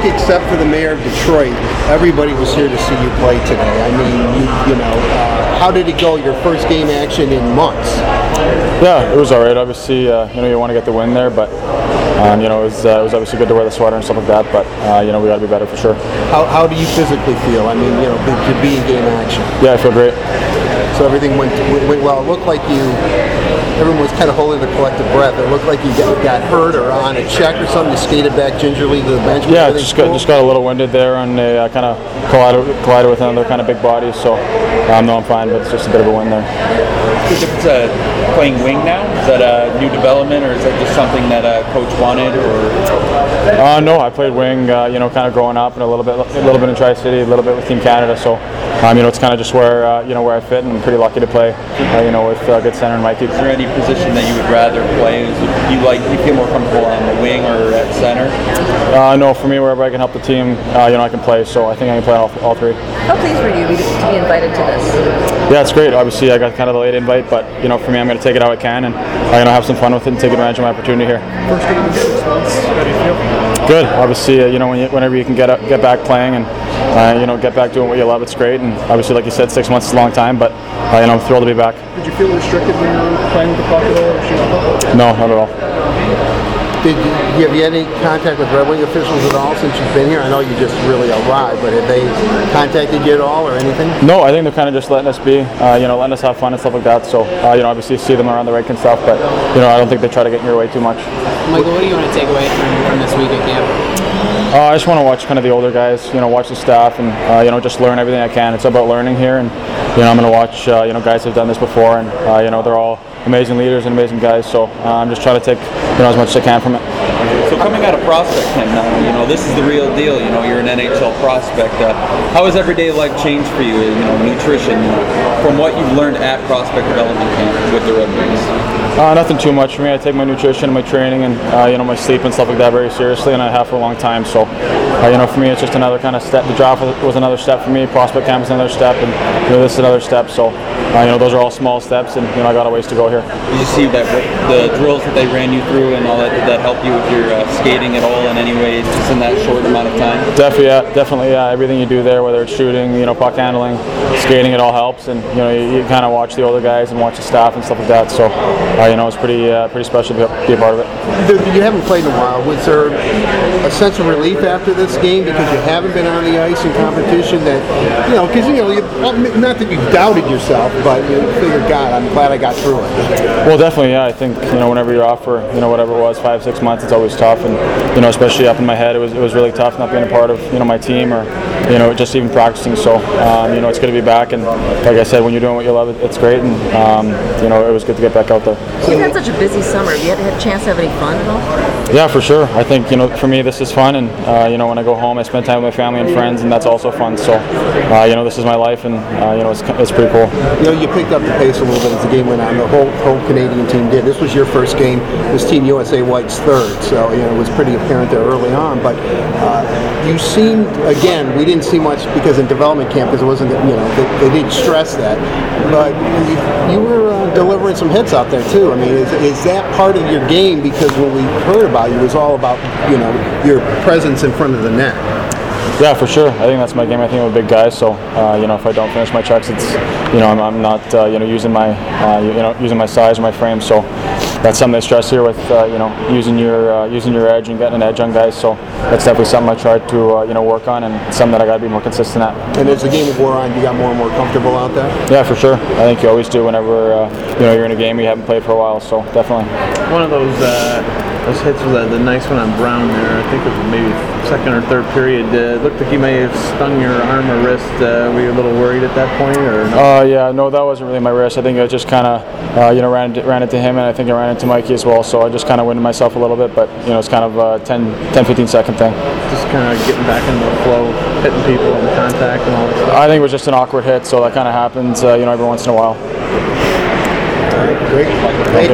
think except for the mayor of Detroit, everybody was here to see you play today. I mean, you, you know, uh, how did it go? Your first game action in months. Yeah, it was all right. Obviously, uh, you know, you want to get the win there, but um, you know, it was, uh, it was obviously good to wear the sweater and stuff like that. But uh, you know, we got to be better for sure. How, how do you physically feel? I mean, you know, to to be in game action. Yeah, I feel great. So everything went went well. It looked like you. Everyone was kind of holding their collective breath. It looked like you got, got hurt or on a check or something. You skated back gingerly to the bench. Yeah, everything just got cool? just got a little winded there, and they uh, kind of collided, collided with another kind of big body. So um, no, I'm fine, but it's just a bit of a win there. Is it uh, playing wing now? Is that a new development, or is that just something that uh, coach wanted? Or Uh, no, I played wing, uh, you know, kind of growing up, and a little bit, a little bit in Tri City, a little bit with Team Canada. So, um, you know, it's kind of just where, uh, you know, where I fit, and I'm pretty lucky to play, uh, you know, with uh, good center and Mikey. is there any position that you would rather play? Is it, you like you feel more comfortable on the wing or at center? Uh, no, for me, wherever I can help the team, uh, you know, I can play. So I think I can play all, all three. How pleased were you to be invited to this? Yeah, it's great. Obviously, I got kind of the late invite, but you know, for me, I'm going to take it how I can, and I'm going to have some fun with it and take advantage of my opportunity here. First game in six months. How do you feel? Good. Obviously, uh, you know, when you, whenever you can get up, get back playing and uh, you know get back doing what you love, it's great. And obviously, like you said, six months is a long time, but uh, you know, I'm thrilled to be back. Did you feel restricted when you were playing with the puck at all? Or shooting the puck? No, not at all. Did you, have you had any contact with Red Wing officials at all since you've been here? I know you just really arrived, but have they contacted you at all or anything? No, I think they're kind of just letting us be, uh, you know, letting us have fun and stuff like that. So, uh, you know, obviously you see them around the rink and stuff, but you know, I don't think they try to get in your way too much. Michael, what do you want to take away from, from this week at camp? Uh, I just want to watch kind of the older guys, you know, watch the staff, and uh, you know, just learn everything I can. It's about learning here, and you know, I'm going to watch, uh, you know, guys who've done this before, and uh, you know, they're all amazing leaders and amazing guys. So uh, I'm just trying to take, you know, as much as I can from it. So coming out of prospect, uh, you know this is the real deal. You know you're an NHL prospect. Uh, how has everyday life changed for you? You know nutrition from what you've learned at prospect development camp with the Red Wings. Uh, nothing too much for me. I take my nutrition, and my training, and uh, you know my sleep and stuff like that very seriously, and I have for a long time. So, uh, you know, for me, it's just another kind of step. The draft was, another step for me. Prospect camp is another step, and you know this is another step. So, uh, you know, those are all small steps, and you know I got a ways to go here. Did you see that the drills that they ran you through and all that? Did that help you with your uh, skating at all in any way, just in that short amount of time? Definitely, yeah, definitely, yeah. Everything you do there, whether it's shooting, you know, puck handling, skating, it all helps. And you know, you, you kind of watch the older guys and watch the staff and stuff like that. So, uh, you know, it's pretty, uh, pretty special to be, be a part of it. You haven't played in a while. Was there a sense of relief after this game because you haven't been on the ice in competition? That you know, because you know, you, not that you doubted yourself, but you figured, God, I'm glad I got through it. Well, definitely, yeah. I think you know, whenever you're off for you know whatever it was, five, six months, it's always tough. And you know, especially up in my head, it was it was really tough not being a part of you know my team or you know just even practicing. So um, you know, it's good to be back. And like I said, when you're doing what you love, it's great. And um, you know, it was good to get back out there. You've had such a busy summer. Have you had, had a chance to have any fun at all? Yeah, for sure. I think you know, for me, this is fun, and uh, you know, when I go home, I spend time with my family and friends, and that's also fun. So, uh, you know, this is my life, and uh, you know, it's, it's pretty cool. You know, you picked up the pace a little bit as the game went on. The whole whole Canadian team did. This was your first game. This Team USA White's third, so you know it was pretty apparent there early on. But uh, you seemed again, we didn't see much because in development camp because it wasn't you know they, they didn't stress that, but you, you were uh, delivering some hits out there too. I mean, is, is that part of your game? Because when we heard about you, was all about you know your presence in front of the net. Yeah, for sure. I think that's my game. I think I'm a big guy, so uh, you know, if I don't finish my checks, it's you know, I'm, I'm not uh, you know using my uh, you know using my size or my frame. So that's something I stress here with uh, you know using your uh, using your edge and getting an edge on guys. So that's definitely something I try to uh, you know work on, and something that I got to be more consistent at. And as the game wore on, you got more and more comfortable out there. Yeah, for sure. I think you always do whenever uh, you know you're in a game you haven't played for a while. So definitely. One of those uh, those hits was uh, the nice one on Brown there. I think it was maybe second or third period. Uh, it looked like you may have stung your arm or wrist. Uh, were you a little worried at that point, or no? Uh, yeah, no, that wasn't really my wrist. I think I just kind of, uh, you know, ran into, ran into him, and I think I ran into Mikey as well. So I just kind of winded myself a little bit, but you know, it's kind of a 10, 10 15 second thing. Just kind of getting back into the flow, hitting people and contact and all that stuff. I think it was just an awkward hit, so that kind of happens, uh, you know, every once in a while. Great. Thank you.